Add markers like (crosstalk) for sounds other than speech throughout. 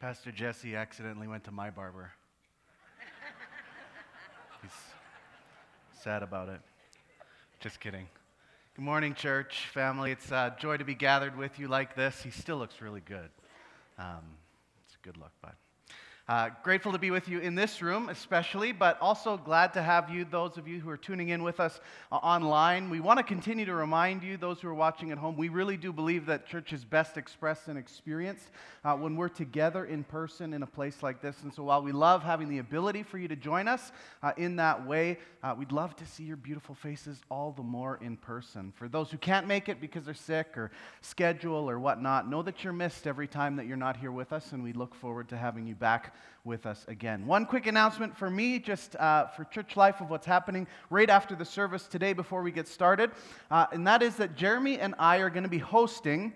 Pastor Jesse accidentally went to my barber. He's sad about it. Just kidding. Good morning, church family. It's a joy to be gathered with you like this. He still looks really good. Um, it's a good look, bud. Uh, grateful to be with you in this room, especially, but also glad to have you, those of you who are tuning in with us uh, online. We want to continue to remind you, those who are watching at home, we really do believe that church is best expressed and experienced uh, when we're together in person in a place like this. And so while we love having the ability for you to join us uh, in that way, uh, we'd love to see your beautiful faces all the more in person. For those who can't make it because they're sick or schedule or whatnot, know that you're missed every time that you're not here with us, and we look forward to having you back with us again. One quick announcement for me, just uh, for church life, of what's happening right after the service today before we get started, uh, and that is that Jeremy and I are going to be hosting.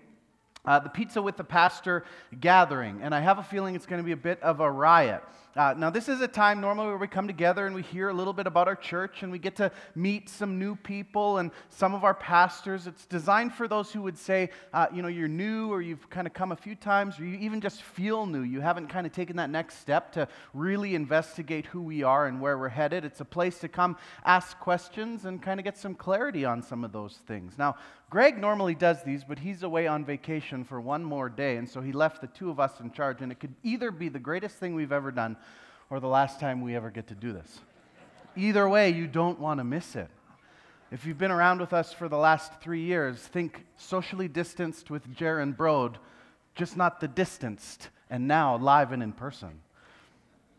Uh, the Pizza with the Pastor gathering, and I have a feeling it's going to be a bit of a riot. Uh, now, this is a time normally where we come together and we hear a little bit about our church and we get to meet some new people and some of our pastors. It's designed for those who would say, uh, you know, you're new or you've kind of come a few times or you even just feel new. You haven't kind of taken that next step to really investigate who we are and where we're headed. It's a place to come ask questions and kind of get some clarity on some of those things. Now, Greg normally does these, but he's away on vacation for one more day, and so he left the two of us in charge, and it could either be the greatest thing we've ever done or the last time we ever get to do this. Either way, you don't want to miss it. If you've been around with us for the last three years, think socially distanced with Jaron Brode, just not the distanced, and now live and in person.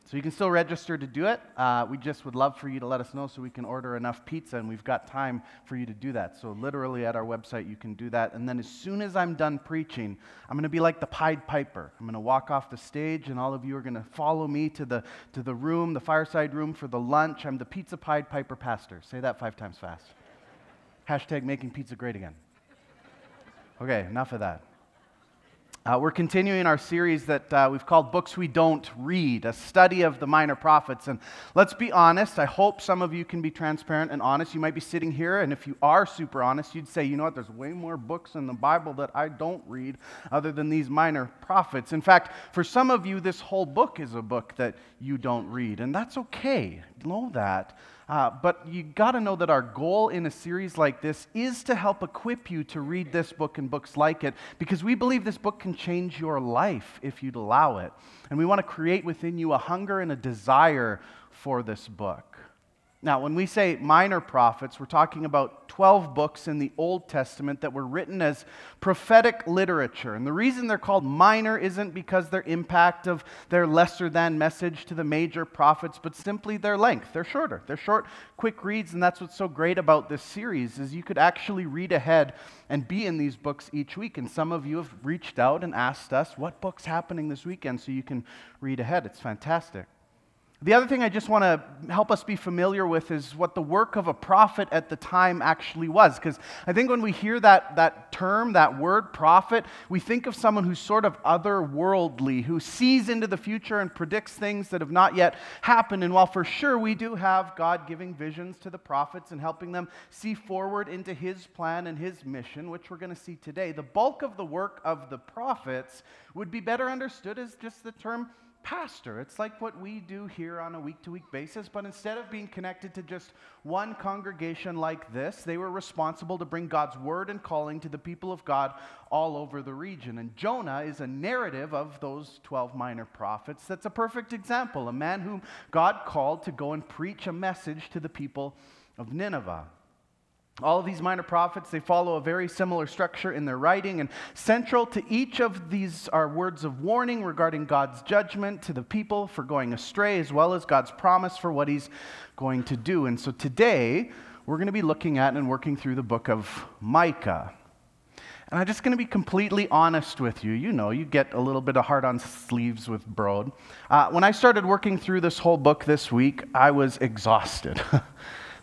So you can still register to do it. Uh, we just would love for you to let us know so we can order enough pizza, and we've got time for you to do that. So literally at our website, you can do that. And then as soon as I'm done preaching, I'm going to be like the Pied Piper. I'm going to walk off the stage, and all of you are going to follow me to the to the room, the fireside room for the lunch. I'm the Pizza Pied Piper pastor. Say that five times fast. Hashtag making pizza great again. Okay, enough of that. Uh, we're continuing our series that uh, we've called Books We Don't Read, a study of the minor prophets. And let's be honest, I hope some of you can be transparent and honest. You might be sitting here, and if you are super honest, you'd say, you know what, there's way more books in the Bible that I don't read other than these minor prophets. In fact, for some of you, this whole book is a book that you don't read, and that's okay. Know that. Uh, but you got to know that our goal in a series like this is to help equip you to read this book and books like it because we believe this book can change your life if you'd allow it. And we want to create within you a hunger and a desire for this book. Now, when we say minor prophets, we're talking about 12 books in the Old Testament that were written as prophetic literature. And the reason they're called minor isn't because their impact of their lesser than message to the major prophets, but simply their length. They're shorter. They're short, quick reads, and that's what's so great about this series is you could actually read ahead and be in these books each week. And some of you have reached out and asked us, what book's happening this weekend so you can read ahead. It's fantastic. The other thing I just want to help us be familiar with is what the work of a prophet at the time actually was. Because I think when we hear that, that term, that word prophet, we think of someone who's sort of otherworldly, who sees into the future and predicts things that have not yet happened. And while for sure we do have God giving visions to the prophets and helping them see forward into his plan and his mission, which we're going to see today, the bulk of the work of the prophets would be better understood as just the term pastor. It's like what we do here on a week to week basis, but instead of being connected to just one congregation like this, they were responsible to bring God's word and calling to the people of God all over the region. And Jonah is a narrative of those 12 minor prophets. That's a perfect example, a man whom God called to go and preach a message to the people of Nineveh. All of these minor prophets, they follow a very similar structure in their writing, and central to each of these are words of warning regarding God's judgment to the people for going astray, as well as God's promise for what he's going to do. And so today, we're going to be looking at and working through the book of Micah. And I'm just going to be completely honest with you. You know, you get a little bit of hard on sleeves with Brody. Uh, when I started working through this whole book this week, I was exhausted. (laughs)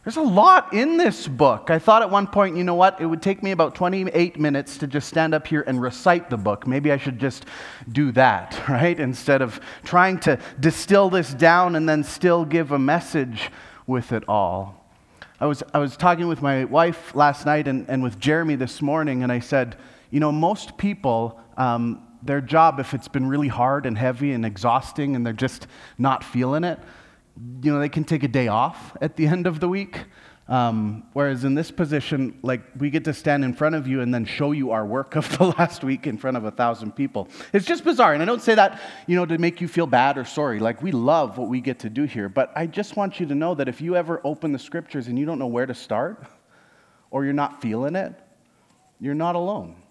There's a lot in this book. I thought at one point, you know what? It would take me about 28 minutes to just stand up here and recite the book. Maybe I should just do that, (laughs) right? Instead of trying to distill this down and then still give a message with it all. I was, I was talking with my wife last night and, and with Jeremy this morning, and I said, you know, most people, um, their job, if it's been really hard and heavy and exhausting and they're just not feeling it, you know, they can take a day off at the end of the week. Um, whereas in this position, like we get to stand in front of you and then show you our work of (laughs) the last week in front of a thousand people. It's just bizarre. And I don't say that, you know, to make you feel bad or sorry. Like we love what we get to do here. But I just want you to know that if you ever open the scriptures and you don't know where to start or you're not feeling it, you're not alone.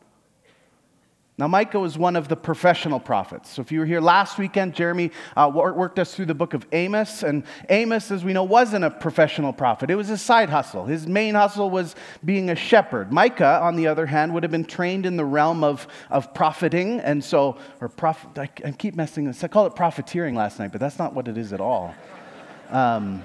Now, Micah was one of the professional prophets. So, if you were here last weekend, Jeremy uh, worked us through the book of Amos. And Amos, as we know, wasn't a professional prophet, it was a side hustle. His main hustle was being a shepherd. Micah, on the other hand, would have been trained in the realm of, of profiting. And so, or prophet, I, I keep messing this. I call it profiteering last night, but that's not what it is at all. Um,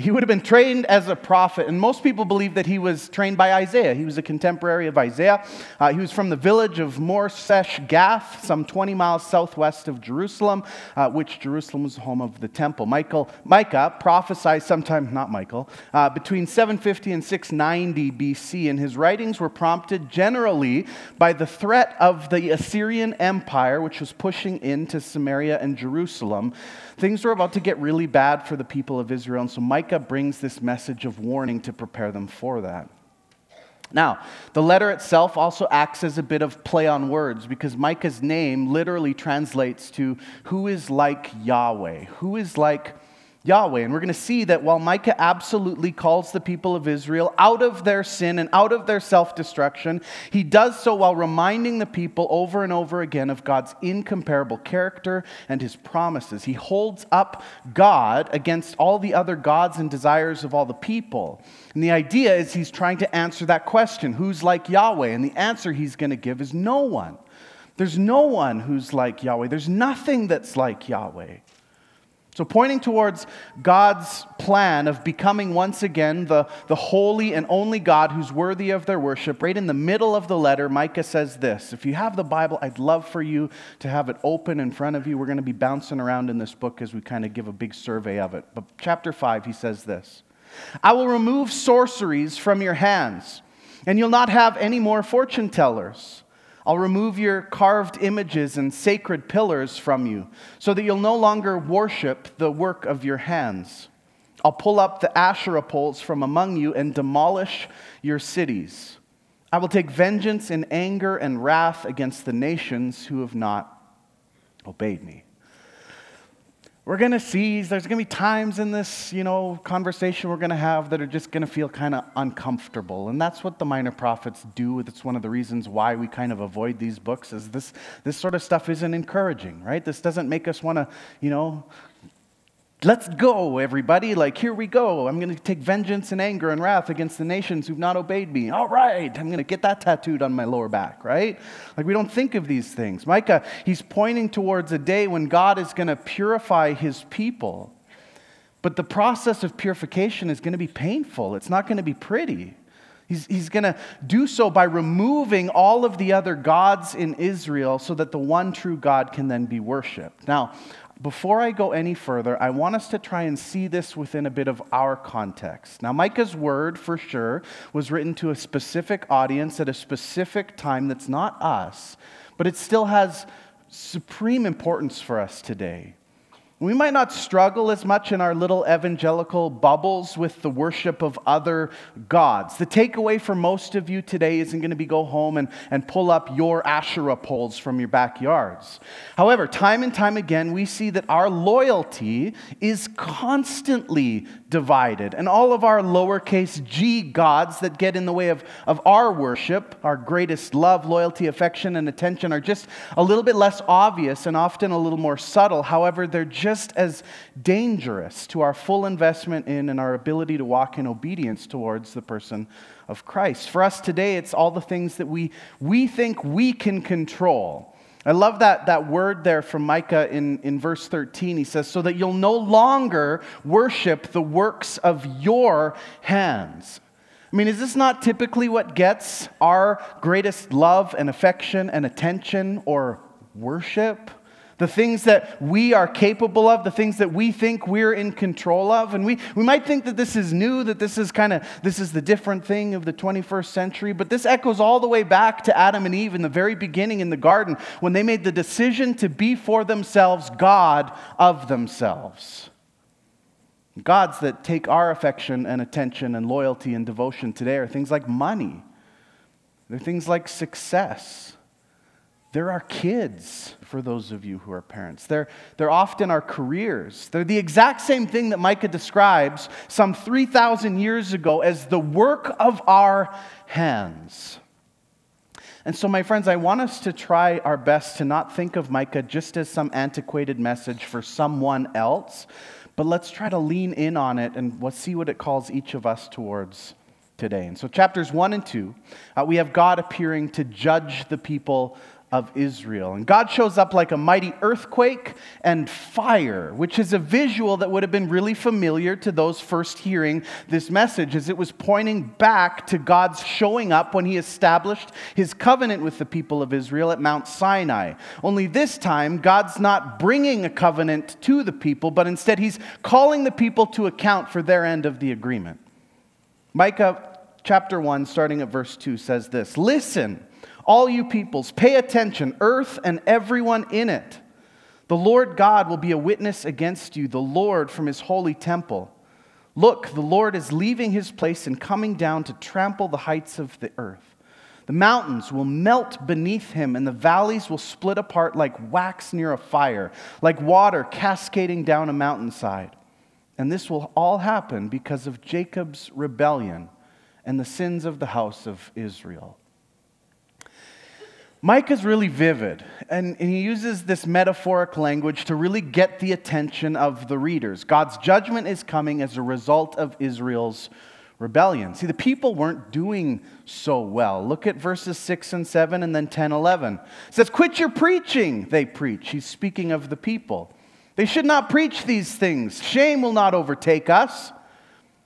he would have been trained as a prophet, and most people believe that he was trained by Isaiah. He was a contemporary of Isaiah. Uh, he was from the village of Moresheth Gath, some 20 miles southwest of Jerusalem, uh, which Jerusalem was the home of the temple. Michael, Micah prophesied sometime, not Michael, uh, between 750 and 690 BC, and his writings were prompted generally by the threat of the Assyrian Empire, which was pushing into Samaria and Jerusalem. Things were about to get really bad for the people of Israel, and so Micah brings this message of warning to prepare them for that. Now, the letter itself also acts as a bit of play on words because Micah's name literally translates to who is like Yahweh, who is like Yahweh. And we're going to see that while Micah absolutely calls the people of Israel out of their sin and out of their self destruction, he does so while reminding the people over and over again of God's incomparable character and his promises. He holds up God against all the other gods and desires of all the people. And the idea is he's trying to answer that question who's like Yahweh? And the answer he's going to give is no one. There's no one who's like Yahweh. There's nothing that's like Yahweh. So, pointing towards God's plan of becoming once again the, the holy and only God who's worthy of their worship, right in the middle of the letter, Micah says this. If you have the Bible, I'd love for you to have it open in front of you. We're going to be bouncing around in this book as we kind of give a big survey of it. But, chapter 5, he says this I will remove sorceries from your hands, and you'll not have any more fortune tellers. I'll remove your carved images and sacred pillars from you, so that you'll no longer worship the work of your hands. I'll pull up the Asherah poles from among you and demolish your cities. I will take vengeance in anger and wrath against the nations who have not obeyed me we're going to see there's going to be times in this you know conversation we're going to have that are just going to feel kind of uncomfortable. And that's what the minor prophets do. It's one of the reasons why we kind of avoid these books is this this sort of stuff isn't encouraging right? This doesn't make us want to you know Let's go, everybody. Like, here we go. I'm going to take vengeance and anger and wrath against the nations who've not obeyed me. All right. I'm going to get that tattooed on my lower back, right? Like, we don't think of these things. Micah, he's pointing towards a day when God is going to purify his people. But the process of purification is going to be painful, it's not going to be pretty. He's, he's going to do so by removing all of the other gods in Israel so that the one true God can then be worshiped. Now, before I go any further, I want us to try and see this within a bit of our context. Now, Micah's word, for sure, was written to a specific audience at a specific time that's not us, but it still has supreme importance for us today. We might not struggle as much in our little evangelical bubbles with the worship of other gods. The takeaway for most of you today isn't going to be go home and, and pull up your Asherah poles from your backyards. However, time and time again, we see that our loyalty is constantly divided. And all of our lowercase g gods that get in the way of, of our worship, our greatest love, loyalty, affection, and attention, are just a little bit less obvious and often a little more subtle. However, they're just as dangerous to our full investment in and our ability to walk in obedience towards the person of Christ. For us today, it's all the things that we, we think we can control I love that, that word there from Micah in, in verse 13. He says, So that you'll no longer worship the works of your hands. I mean, is this not typically what gets our greatest love and affection and attention or worship? The things that we are capable of, the things that we think we're in control of. And we, we might think that this is new, that this is kind of, this is the different thing of the 21st century, but this echoes all the way back to Adam and Eve in the very beginning in the garden when they made the decision to be for themselves God of themselves. Gods that take our affection and attention and loyalty and devotion today are things like money. They're things like success. They're our kids, for those of you who are parents. They're, they're often our careers. They're the exact same thing that Micah describes some 3,000 years ago as the work of our hands. And so, my friends, I want us to try our best to not think of Micah just as some antiquated message for someone else, but let's try to lean in on it and see what it calls each of us towards today. And so, chapters 1 and 2, uh, we have God appearing to judge the people of Israel. And God shows up like a mighty earthquake and fire, which is a visual that would have been really familiar to those first hearing this message, as it was pointing back to God's showing up when he established his covenant with the people of Israel at Mount Sinai. Only this time, God's not bringing a covenant to the people, but instead he's calling the people to account for their end of the agreement. Micah chapter 1, starting at verse 2, says this Listen all you peoples, pay attention, earth and everyone in it. The Lord God will be a witness against you, the Lord from his holy temple. Look, the Lord is leaving his place and coming down to trample the heights of the earth. The mountains will melt beneath him, and the valleys will split apart like wax near a fire, like water cascading down a mountainside. And this will all happen because of Jacob's rebellion and the sins of the house of Israel. Mike is really vivid, and, he uses this metaphoric language to really get the attention of the readers. God's judgment is coming as a result of Israel's rebellion. See, the people weren't doing so well. Look at verses 6 and 7 and then 10, 11. It says, Quit your preaching, they preach. He's speaking of the people. They should not preach these things. Shame will not overtake us.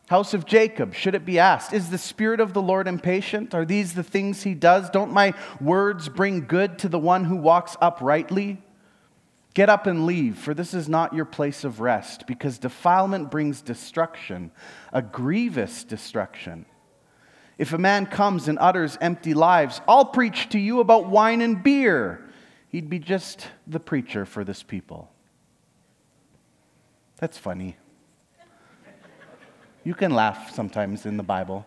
House of Jacob, should it be asked, is the Spirit of the Lord impatient? Are these the things he does? Don't my words bring good to the one who walks uprightly? Get up and leave, for this is not your place of rest, because defilement brings destruction, a grievous destruction. If a man comes and utters empty lies, I'll preach to you about wine and beer. He'd be just the preacher for this people. That's funny. You can laugh sometimes in the Bible.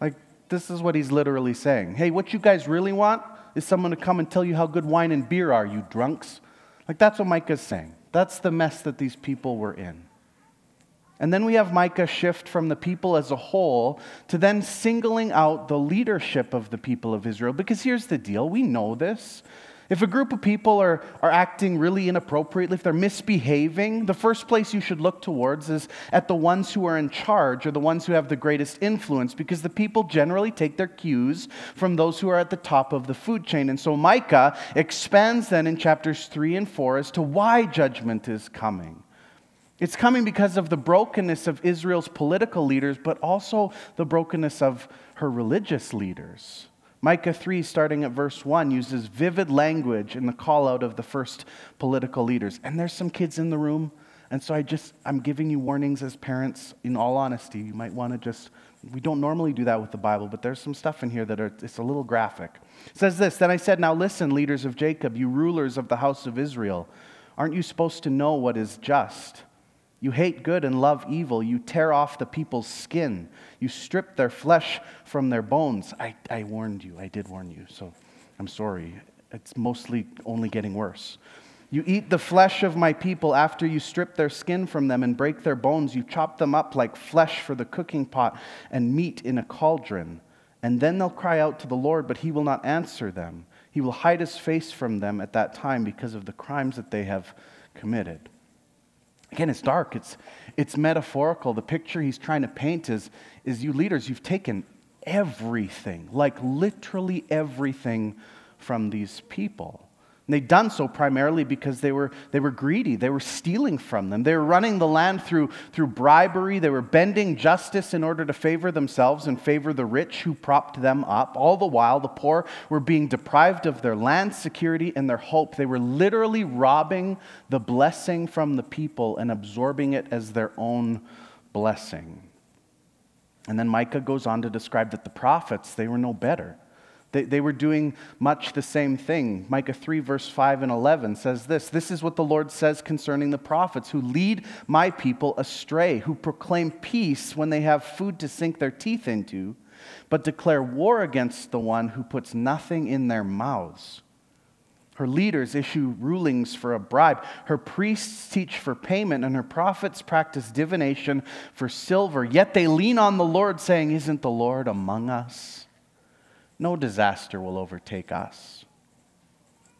Like, this is what he's literally saying. Hey, what you guys really want is someone to come and tell you how good wine and beer are, you drunks. Like, that's what Micah's saying. That's the mess that these people were in. And then we have Micah shift from the people as a whole to then singling out the leadership of the people of Israel. Because here's the deal we know this. If a group of people are, are acting really inappropriately, if they're misbehaving, the first place you should look towards is at the ones who are in charge or the ones who have the greatest influence because the people generally take their cues from those who are at the top of the food chain. And so Micah expands then in chapters 3 and 4 as to why judgment is coming. It's coming because of the brokenness of Israel's political leaders, but also the brokenness of her religious leaders. Micah 3, starting at verse 1, uses vivid language in the call out of the first political leaders. And there's some kids in the room. And so I just, I'm giving you warnings as parents. In all honesty, you might want to just, we don't normally do that with the Bible, but there's some stuff in here that are, it's a little graphic. It says this Then I said, Now listen, leaders of Jacob, you rulers of the house of Israel. Aren't you supposed to know what is just? You hate good and love evil. You tear off the people's skin. You strip their flesh from their bones. I, I warned you. I did warn you. So I'm sorry. It's mostly only getting worse. You eat the flesh of my people after you strip their skin from them and break their bones. You chop them up like flesh for the cooking pot and meat in a cauldron. And then they'll cry out to the Lord, but he will not answer them. He will hide his face from them at that time because of the crimes that they have committed. Again, it's dark, it's, it's metaphorical. The picture he's trying to paint is, is you leaders, you've taken everything, like literally everything from these people. And they'd done so primarily because they were, they were greedy. They were stealing from them. They were running the land through, through bribery. They were bending justice in order to favor themselves and favor the rich who propped them up. All the while, the poor were being deprived of their land security and their hope. They were literally robbing the blessing from the people and absorbing it as their own blessing. And then Micah goes on to describe that the prophets, they were no better. They, they were doing much the same thing. Micah 3, verse 5 and 11 says this This is what the Lord says concerning the prophets who lead my people astray, who proclaim peace when they have food to sink their teeth into, but declare war against the one who puts nothing in their mouths. Her leaders issue rulings for a bribe. Her priests teach for payment, and her prophets practice divination for silver. Yet they lean on the Lord, saying, Isn't the Lord among us? No disaster will overtake us.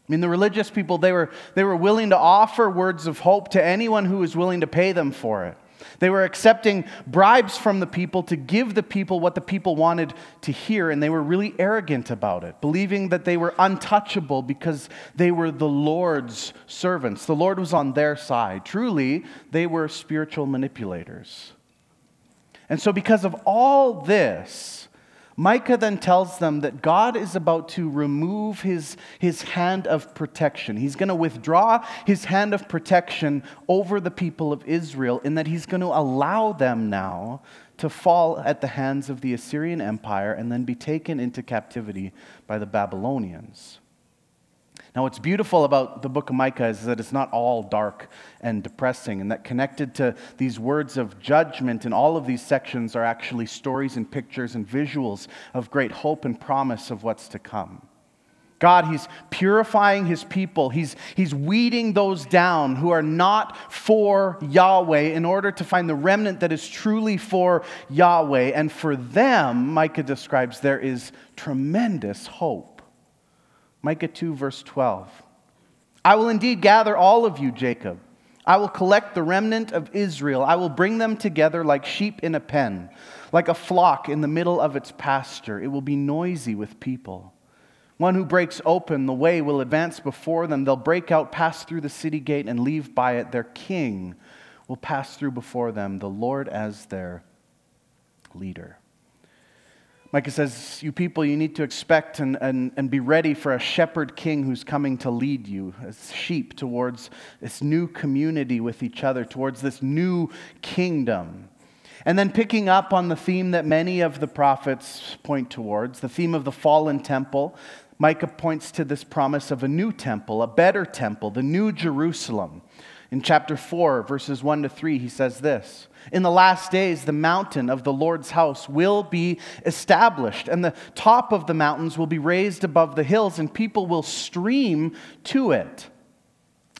I mean, the religious people, they were, they were willing to offer words of hope to anyone who was willing to pay them for it. They were accepting bribes from the people to give the people what the people wanted to hear, and they were really arrogant about it, believing that they were untouchable because they were the Lord's servants. The Lord was on their side. Truly, they were spiritual manipulators. And so, because of all this, Micah then tells them that God is about to remove his, his hand of protection. He's going to withdraw his hand of protection over the people of Israel, in that he's going to allow them now to fall at the hands of the Assyrian Empire and then be taken into captivity by the Babylonians. Now, what's beautiful about the book of Micah is that it's not all dark and depressing, and that connected to these words of judgment in all of these sections are actually stories and pictures and visuals of great hope and promise of what's to come. God, He's purifying His people. He's, he's weeding those down who are not for Yahweh in order to find the remnant that is truly for Yahweh. And for them, Micah describes, there is tremendous hope. Micah 2, verse 12. I will indeed gather all of you, Jacob. I will collect the remnant of Israel. I will bring them together like sheep in a pen, like a flock in the middle of its pasture. It will be noisy with people. One who breaks open the way will advance before them. They'll break out, pass through the city gate, and leave by it. Their king will pass through before them, the Lord as their leader. Micah says, You people, you need to expect and, and, and be ready for a shepherd king who's coming to lead you as sheep towards this new community with each other, towards this new kingdom. And then picking up on the theme that many of the prophets point towards, the theme of the fallen temple, Micah points to this promise of a new temple, a better temple, the new Jerusalem. In chapter 4, verses 1 to 3, he says this in the last days, the mountain of the Lord's house will be established, and the top of the mountains will be raised above the hills, and people will stream to it.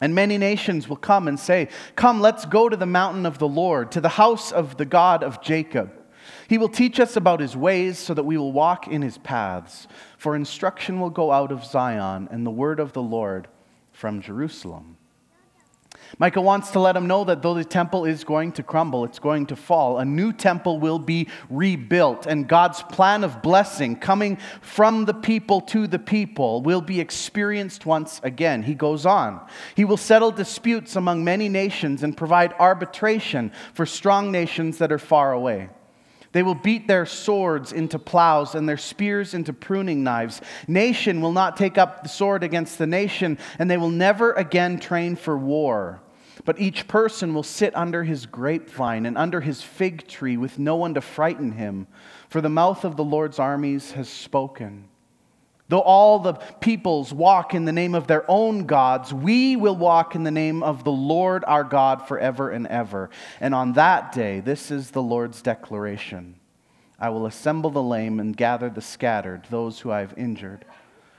And many nations will come and say, Come, let's go to the mountain of the Lord, to the house of the God of Jacob. He will teach us about his ways so that we will walk in his paths. For instruction will go out of Zion, and the word of the Lord from Jerusalem. Micah wants to let him know that though the temple is going to crumble, it's going to fall, a new temple will be rebuilt, and God's plan of blessing coming from the people to the people will be experienced once again. He goes on. He will settle disputes among many nations and provide arbitration for strong nations that are far away. They will beat their swords into plows and their spears into pruning knives. Nation will not take up the sword against the nation, and they will never again train for war. But each person will sit under his grapevine and under his fig tree with no one to frighten him, for the mouth of the Lord's armies has spoken. Though all the peoples walk in the name of their own gods, we will walk in the name of the Lord our God forever and ever. And on that day, this is the Lord's declaration I will assemble the lame and gather the scattered, those who I have injured.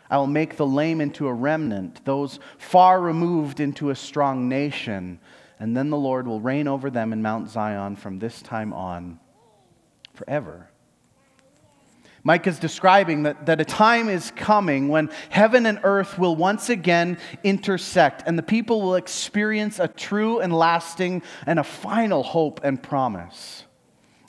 I will make the lame into a remnant, those far removed into a strong nation. And then the Lord will reign over them in Mount Zion from this time on forever. Micah is describing that, that a time is coming when heaven and earth will once again intersect, and the people will experience a true and lasting and a final hope and promise.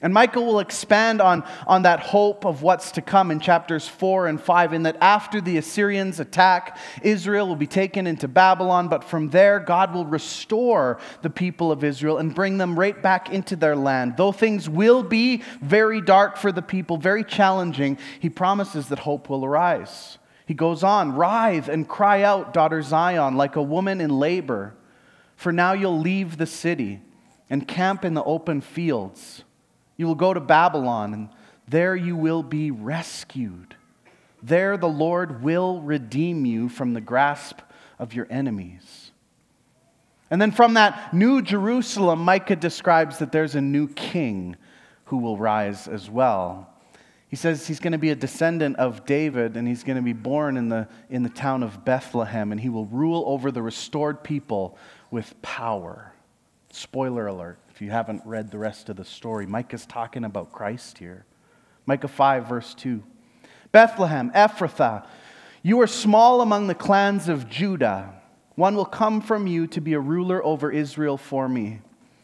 And Michael will expand on, on that hope of what's to come in chapters 4 and 5, in that after the Assyrians attack, Israel will be taken into Babylon, but from there, God will restore the people of Israel and bring them right back into their land. Though things will be very dark for the people, very challenging, he promises that hope will arise. He goes on, Writhe and cry out, daughter Zion, like a woman in labor. For now you'll leave the city and camp in the open fields. You will go to Babylon, and there you will be rescued. There the Lord will redeem you from the grasp of your enemies. And then from that new Jerusalem, Micah describes that there's a new king who will rise as well. He says he's going to be a descendant of David and he's going to be born in the, in the town of Bethlehem and he will rule over the restored people with power. Spoiler alert if you haven't read the rest of the story. Micah's talking about Christ here. Micah 5, verse 2. Bethlehem, Ephrathah, you are small among the clans of Judah. One will come from you to be a ruler over Israel for me.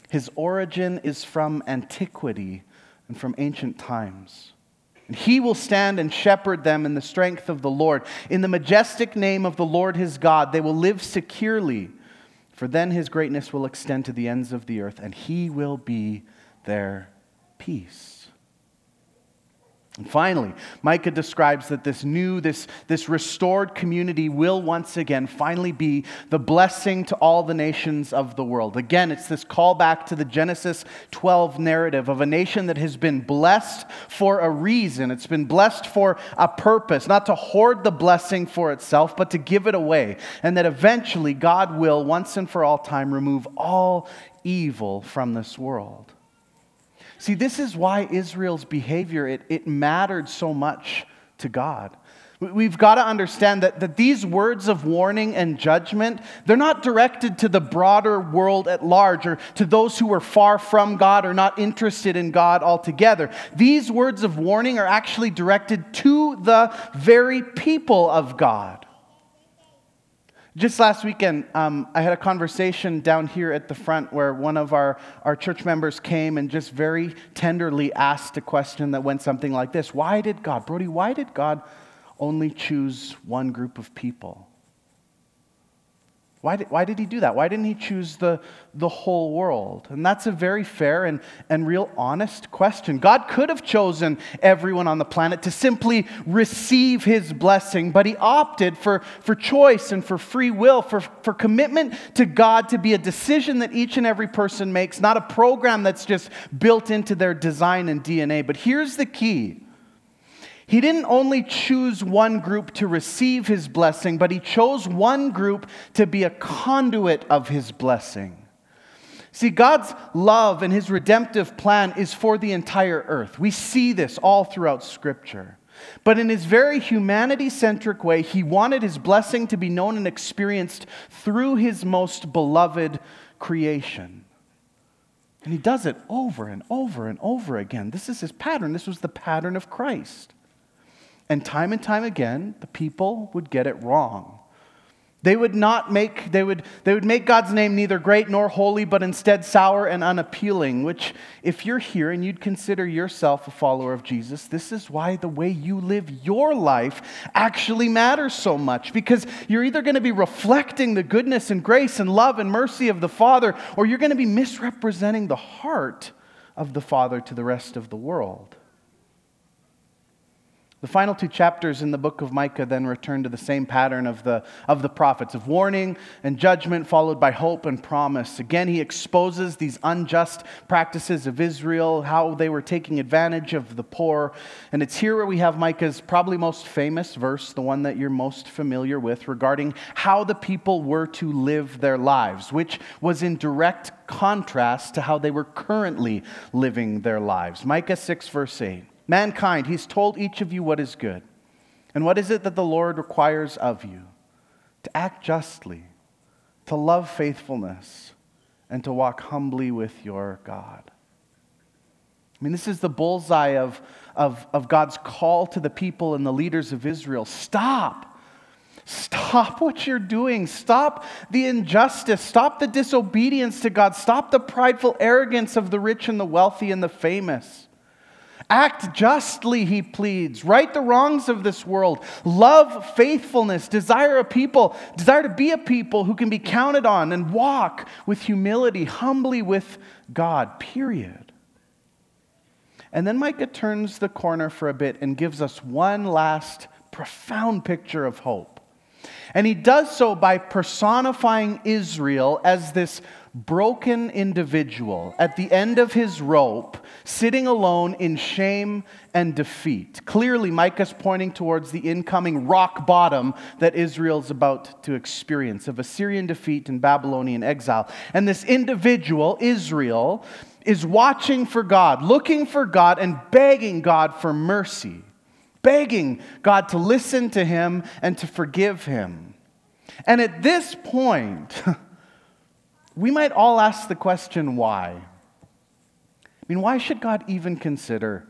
His origin is from antiquity and from ancient times. And he will stand and shepherd them in the strength of the Lord. In the majestic name of the Lord his God, they will live securely for then his greatness will extend to the ends of the earth, and he will be their peace. And finally, Micah describes that this new, this, this restored community will once again finally be the blessing to all the nations of the world. Again, it's this callback to the Genesis 12 narrative of a nation that has been blessed for a reason. It's been blessed for a purpose, not to hoard the blessing for itself, but to give it away. And that eventually God will, once and for all time, remove all evil from this world. See, this is why Israel's behavior, it, it mattered so much to God. We've got to understand that, that these words of warning and judgment, they're not directed to the broader world at large or to those who are far from God or not interested in God altogether. These words of warning are actually directed to the very people of God. Just last weekend, um, I had a conversation down here at the front where one of our, our church members came and just very tenderly asked a question that went something like this Why did God, Brody, why did God only choose one group of people? Why did, why did he do that? Why didn't he choose the, the whole world? And that's a very fair and, and real honest question. God could have chosen everyone on the planet to simply receive his blessing, but he opted for, for choice and for free will, for, for commitment to God to be a decision that each and every person makes, not a program that's just built into their design and DNA. But here's the key he didn't only choose one group to receive his blessing, but he chose one group to be a conduit of his blessing. See, God's love and his redemptive plan is for the entire earth. We see this all throughout Scripture. But in his very humanity centric way, he wanted his blessing to be known and experienced through his most beloved creation. And he does it over and over and over again. This is his pattern. This was the pattern of Christ. And time and time again, the people would get it wrong. They would not make, they would, they would make God's name neither great nor holy, but instead sour and unappealing, which, if you're here and you'd consider yourself a follower of Jesus, this is why the way you live your life actually matters so much. Because you're either going to be reflecting the goodness and grace and love and mercy of the Father, or you're going to be misrepresenting the heart of the Father to the rest of the world. The final two chapters in the book of Micah then return to the same pattern of the, of the prophets of warning and judgment, followed by hope and promise. Again, he exposes these unjust practices of Israel, how they were taking advantage of the poor. And it's here where we have Micah's probably most famous verse, the one that you're most familiar with, regarding how the people were to live their lives, which was in direct contrast to how they were currently living their lives. Micah 6, verse 8. Mankind, he's told each of you what is good. And what is it that the Lord requires of you? To act justly, to love faithfulness, and to walk humbly with your God. I mean, this is the bullseye of, of, of God's call to the people and the leaders of Israel. Stop. Stop what you're doing. Stop the injustice. Stop the disobedience to God. Stop the prideful arrogance of the rich and the wealthy and the famous. Act justly, he pleads. Right the wrongs of this world. Love faithfulness. Desire a people, desire to be a people who can be counted on and walk with humility, humbly with God, period. And then Micah turns the corner for a bit and gives us one last profound picture of hope. And he does so by personifying Israel as this broken individual at the end of his rope, sitting alone in shame and defeat. Clearly, Micah's pointing towards the incoming rock bottom that Israel's about to experience of Assyrian defeat and Babylonian exile. And this individual, Israel, is watching for God, looking for God, and begging God for mercy, begging God to listen to him and to forgive him. And at this point, (laughs) we might all ask the question why? I mean, why should God even consider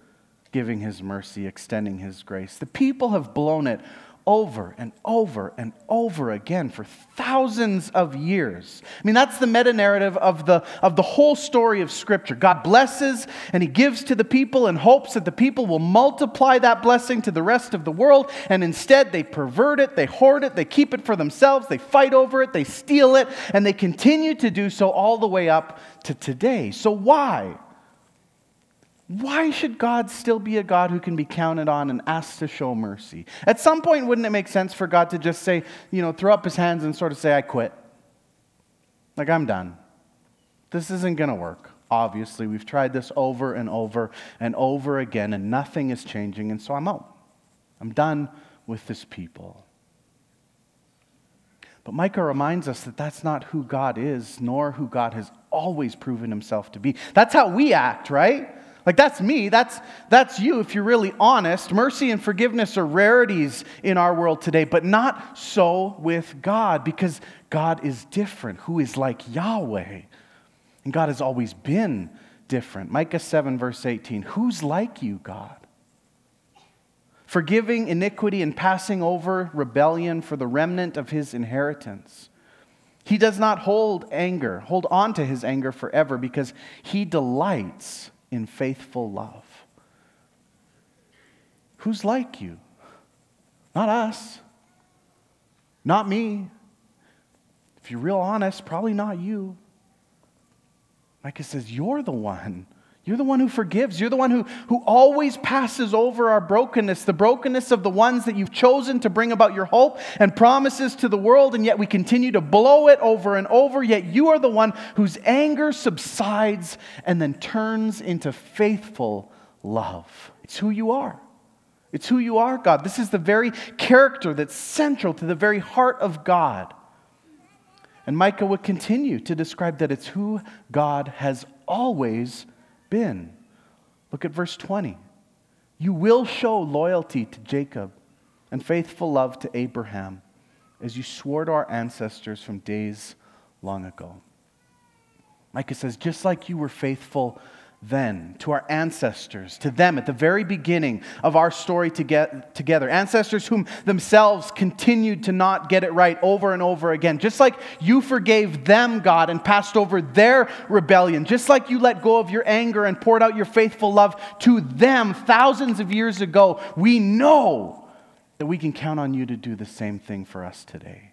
giving his mercy, extending his grace? The people have blown it over and over and over again for thousands of years. I mean, that's the meta narrative of the, of the whole story of Scripture. God blesses and He gives to the people in hopes that the people will multiply that blessing to the rest of the world, and instead they pervert it, they hoard it, they keep it for themselves, they fight over it, they steal it, and they continue to do so all the way up to today. So, why? Why should God still be a God who can be counted on and asked to show mercy? At some point, wouldn't it make sense for God to just say, you know, throw up his hands and sort of say, I quit? Like, I'm done. This isn't going to work. Obviously, we've tried this over and over and over again, and nothing is changing, and so I'm out. I'm done with this people. But Micah reminds us that that's not who God is, nor who God has always proven himself to be. That's how we act, right? Like, that's me. That's, that's you, if you're really honest. Mercy and forgiveness are rarities in our world today, but not so with God, because God is different, who is like Yahweh. And God has always been different. Micah 7, verse 18 Who's like you, God? Forgiving iniquity and passing over rebellion for the remnant of his inheritance. He does not hold anger, hold on to his anger forever, because he delights in faithful love. Who's like you? Not us. Not me. If you're real honest, probably not you. Micah says, You're the one. You're the one who forgives. You're the one who, who always passes over our brokenness, the brokenness of the ones that you've chosen to bring about your hope and promises to the world, and yet we continue to blow it over and over. Yet you are the one whose anger subsides and then turns into faithful love. It's who you are. It's who you are, God. This is the very character that's central to the very heart of God. And Micah would continue to describe that it's who God has always been. Look at verse 20. You will show loyalty to Jacob and faithful love to Abraham, as you swore to our ancestors from days long ago. Micah says, just like you were faithful then to our ancestors, to them at the very beginning of our story to get together. Ancestors whom themselves continued to not get it right over and over again. Just like you forgave them, God, and passed over their rebellion. Just like you let go of your anger and poured out your faithful love to them thousands of years ago, we know that we can count on you to do the same thing for us today.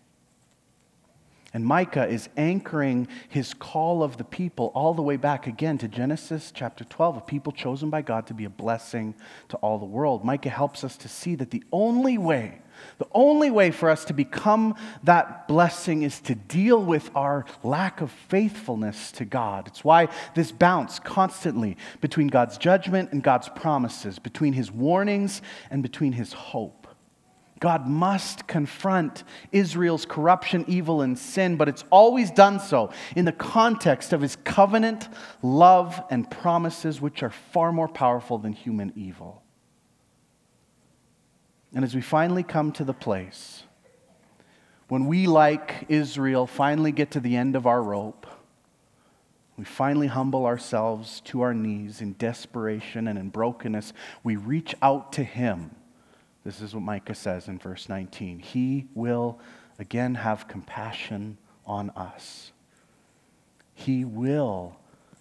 And Micah is anchoring his call of the people all the way back again to Genesis chapter 12, a people chosen by God to be a blessing to all the world. Micah helps us to see that the only way, the only way for us to become that blessing is to deal with our lack of faithfulness to God. It's why this bounce constantly between God's judgment and God's promises, between his warnings and between his hope. God must confront Israel's corruption, evil, and sin, but it's always done so in the context of his covenant, love, and promises, which are far more powerful than human evil. And as we finally come to the place when we, like Israel, finally get to the end of our rope, we finally humble ourselves to our knees in desperation and in brokenness, we reach out to him this is what Micah says in verse 19. He will again have compassion on us. He will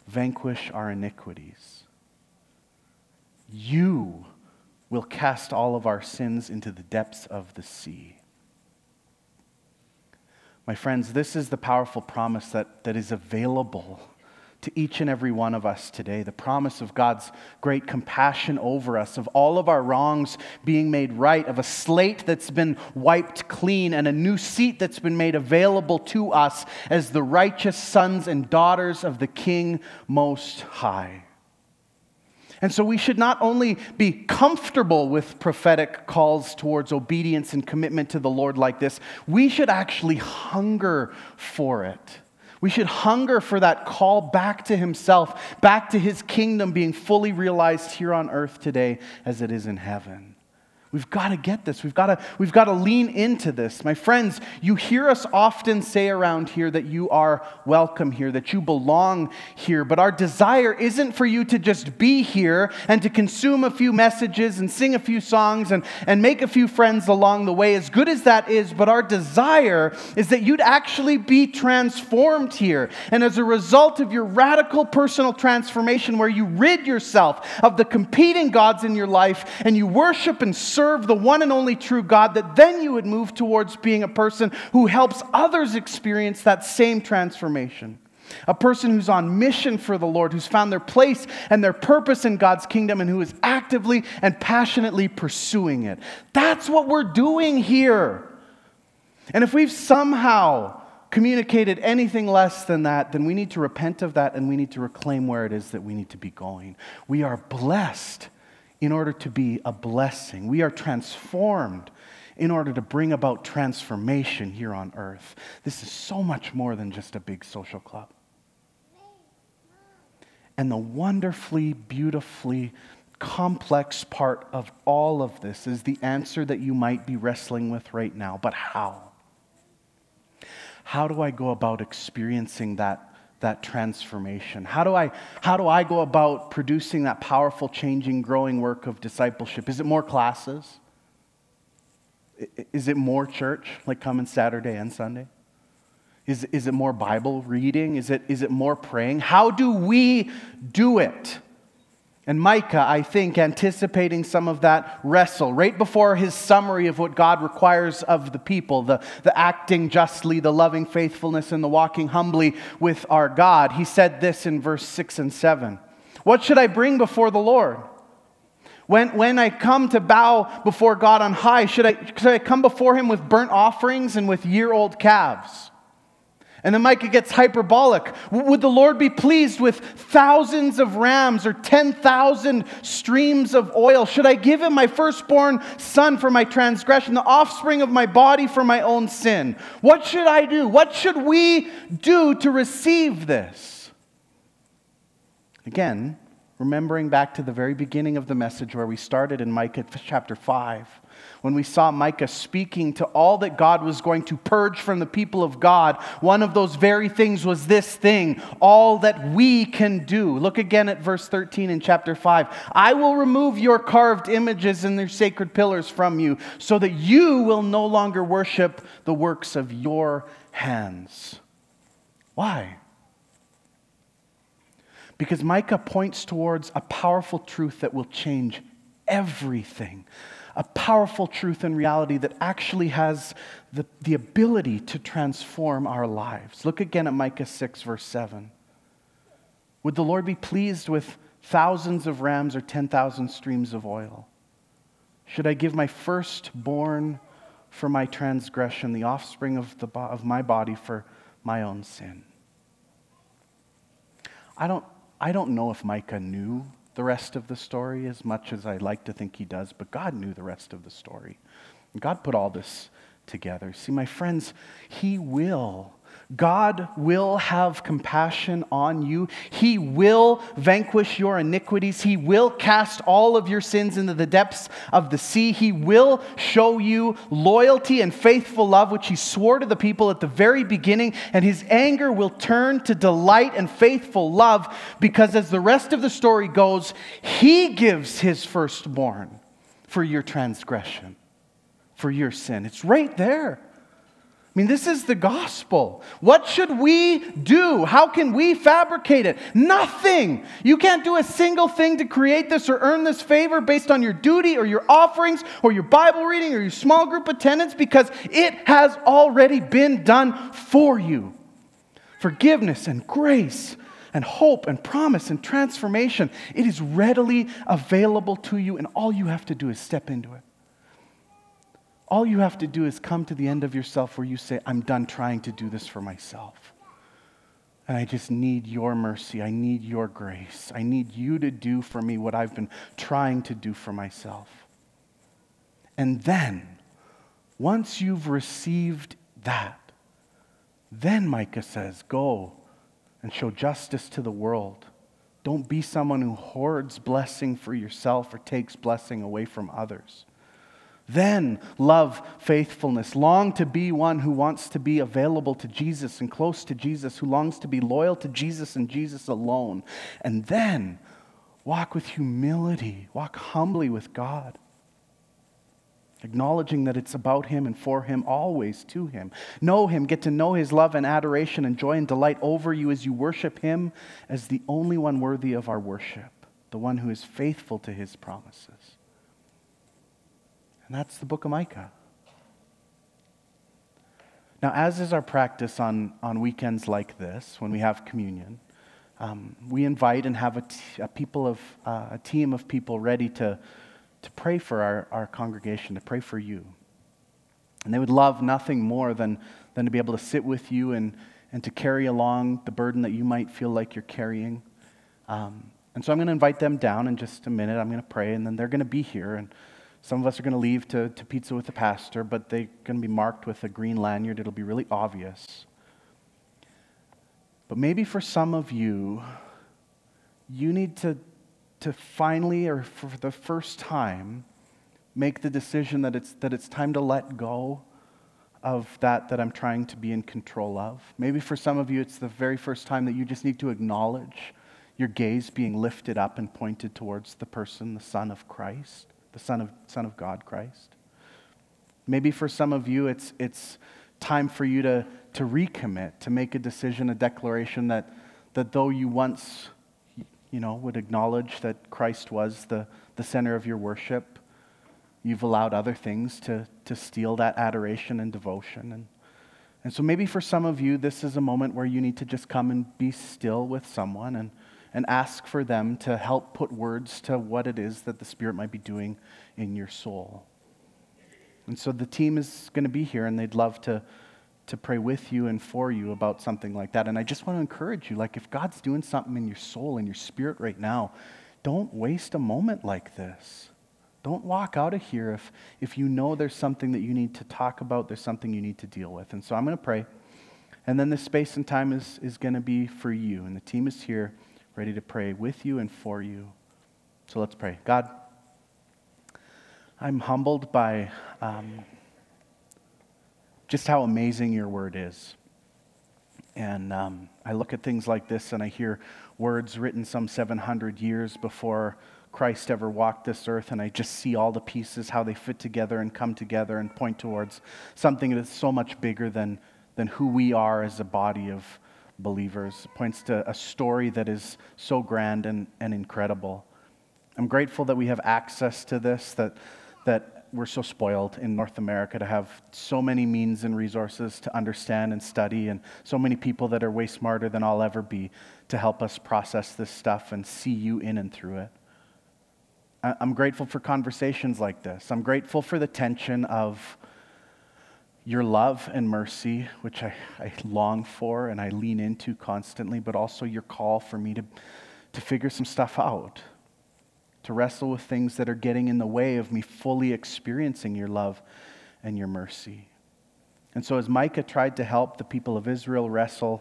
vanquish our iniquities. you will cast all of our sins into the depths of the sea. My friends, this is the powerful promise that, that is available to each and every one of us today. The promise of God's great compassion over us, of all of our wrongs being made right, of a slate that's been wiped clean, and a new seat that's been made available to us as the righteous sons and daughters of the King Most High. And so we should not only be comfortable with prophetic calls towards obedience and commitment to the Lord like this, we should actually hunger for it. We should hunger for that call back to Himself, back to His kingdom being fully realized here on earth today as it is in heaven. We've got to get this. We've got to, we've got to lean into this. My friends, you hear us often say around here that you are welcome here, that you belong here. But our desire isn't for you to just be here and to consume a few messages and sing a few songs and, and make a few friends along the way, as good as that is. But our desire is that you'd actually be transformed here. And as a result of your radical personal transformation, where you rid yourself of the competing gods in your life and you worship and serve serve the one and only true God, that then you would move towards being a person who helps others experience that same transformation. A person who's on mission for the Lord, who's found their place and their purpose in God's kingdom, and who is actively and passionately pursuing it. That's what we're doing here. And if we've somehow communicated anything less than that, then we need to repent of that and we need to reclaim where it is that we need to be going. We are blessed in order to be a blessing. We are transformed in order to bring about transformation here on earth. This is so much more than just a big social club. And the wonderfully, beautifully complex part of all of this is the answer that you might be wrestling with right now. But how? How do I go about experiencing that that transformation? How do I how do I go about producing that powerful changing growing work of discipleship? Is it more classes? Is it more church like coming Saturday and Sunday? Is, is it more Bible reading? Is it, is it more praying? How do we do it? And Micah, I think, anticipating some of that wrestle right before his summary of what God requires of the people the, the acting justly, the loving faithfulness, and the walking humbly with our God, he said this in verse 6 and 7 What should I bring before the Lord? When, when I come to bow before God on high, should I, should I come before him with burnt offerings and with year old calves? And then Micah gets hyperbolic. Would the Lord be pleased with thousands of rams or 10,000 streams of oil? Should I give him my firstborn son for my transgression, the offspring of my body for my own sin? What should I do? What should we do to receive this? Again, remembering back to the very beginning of the message where we started in Micah chapter 5 when we saw Micah speaking to all that God was going to purge from the people of God, one of those very things was this thing, all that we can do. Look again at verse 13 in chapter 5. I will remove your carved images and their sacred pillars from you, so that you will no longer worship the works of your hands. Why? Because Micah points towards a powerful truth that will change everything a powerful truth and reality that actually has the, the ability to transform our lives. Look again at Micah 6, verse 7. Would the Lord be pleased with thousands of rams or 10,000 streams of oil? Should I give my firstborn for my transgression, the offspring of, the, of my body for my own sin? I don't, I don't know if Micah knew the rest of the story as much as I like to think he does, but God knew the rest of the story. God put all this together. See, my friends, He will God will have compassion on you. He will vanquish your iniquities. He will cast all of your sins into the depths of the sea. He will show you loyalty and faithful love, which He swore to the people at the very beginning. And His anger will turn to delight and faithful love because, as the rest of the story goes, He gives His firstborn for your transgression, for your sin. It's right there. Mean, this is the gospel. What should we do? How can we fabricate it? Nothing. You can't do a single thing to create this or earn this favor based on your duty or your offerings or your Bible reading or your small group attendance because it has already been done for you. Forgiveness and grace and hope and promise and transformation, it is readily available to you, and all you have to do is step into it. All you have to do is come to the end of yourself where you say, I'm done trying to do this for myself. And I just need your mercy. I need your grace. I need you to do for me what I've been trying to do for myself. And then, once you've received that, then Micah says, Go and show justice to the world. Don't be someone who hoards blessing for yourself or takes blessing away from others. Then love faithfulness. Long to be one who wants to be available to Jesus and close to Jesus, who longs to be loyal to Jesus and Jesus alone. And then walk with humility, walk humbly with God, acknowledging that it's about Him and for Him, always to Him. Know Him, get to know His love and adoration and joy and delight over you as you worship Him as the only one worthy of our worship, the one who is faithful to His promises. And that's the book of Micah. Now, as is our practice on, on weekends like this, when we have communion, um, we invite and have a, t- a people of uh, a team of people ready to, to pray for our, our congregation, to pray for you. And they would love nothing more than, than to be able to sit with you and, and to carry along the burden that you might feel like you're carrying. Um, and so I'm going to invite them down in just a minute. I'm going to pray, and then they're going to be here. And some of us are going to leave to, to pizza with the pastor, but they're going to be marked with a green lanyard. It'll be really obvious. But maybe for some of you, you need to, to finally, or for the first time, make the decision that it's, that it's time to let go of that that I'm trying to be in control of. Maybe for some of you, it's the very first time that you just need to acknowledge your gaze being lifted up and pointed towards the person, the Son of Christ the Son of, Son of God, Christ. Maybe for some of you, it's, it's time for you to, to recommit, to make a decision, a declaration that, that though you once you know, would acknowledge that Christ was the, the center of your worship, you've allowed other things to, to steal that adoration and devotion. And, and so maybe for some of you, this is a moment where you need to just come and be still with someone and, and ask for them to help put words to what it is that the Spirit might be doing in your soul. And so the team is going to be here, and they'd love to, to pray with you and for you about something like that. And I just want to encourage you like, if God's doing something in your soul, in your spirit right now, don't waste a moment like this. Don't walk out of here if, if you know there's something that you need to talk about, there's something you need to deal with. And so I'm going to pray. And then this space and time is, is going to be for you. And the team is here ready to pray with you and for you. So let's pray. God, I'm humbled by um, just how amazing your word is. And um, I look at things like this and I hear words written some 700 years before Christ ever walked this earth, and I just see all the pieces, how they fit together and come together and point towards something that's so much bigger than, than who we are as a body of, believers. Points to a story that is so grand and, and incredible. I'm grateful that we have access to this, that, that we're so spoiled in North America to have so many means and resources to understand and study, and so many people that are way smarter than I'll ever be to help us process this stuff and see you in and through it. I'm grateful for conversations like this. I'm grateful for the tension of your love and mercy, which I, I long for and I lean into constantly, but also your call for me to, to figure some stuff out, to wrestle with things that are getting in the way of me fully experiencing your love and your mercy. And so, as Micah tried to help the people of Israel wrestle,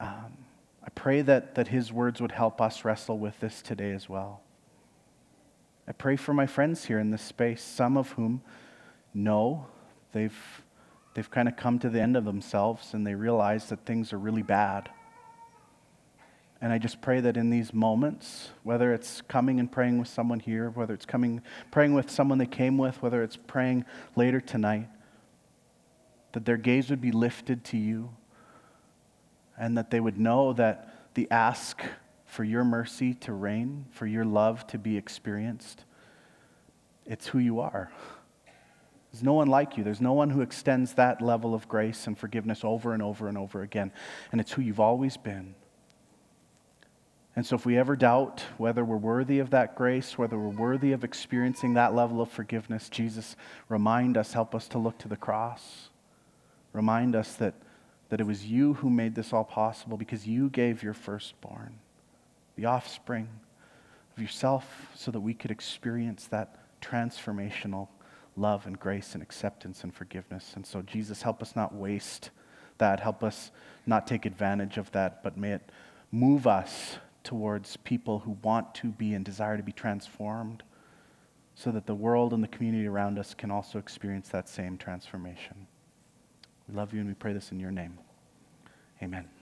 um, I pray that, that his words would help us wrestle with this today as well. I pray for my friends here in this space, some of whom know they've they've kind of come to the end of themselves and they realize that things are really bad. And I just pray that in these moments, whether it's coming and praying with someone here, whether it's coming praying with someone they came with, whether it's praying later tonight, that their gaze would be lifted to you, and that they would know that the ask for your mercy to reign, for your love to be experienced, it's who you are. There's no one like you. There's no one who extends that level of grace and forgiveness over and over and over again. And it's who you've always been. And so, if we ever doubt whether we're worthy of that grace, whether we're worthy of experiencing that level of forgiveness, Jesus, remind us, help us to look to the cross. Remind us that, that it was you who made this all possible because you gave your firstborn, the offspring of yourself, so that we could experience that transformational love and grace and acceptance and forgiveness. And so, Jesus, help us not waste that. Help us not take advantage of that, but may it move us towards people who want to be and desire to be transformed so that the world and the community around us can also experience that same transformation. We love you and we pray this in your name. Amen.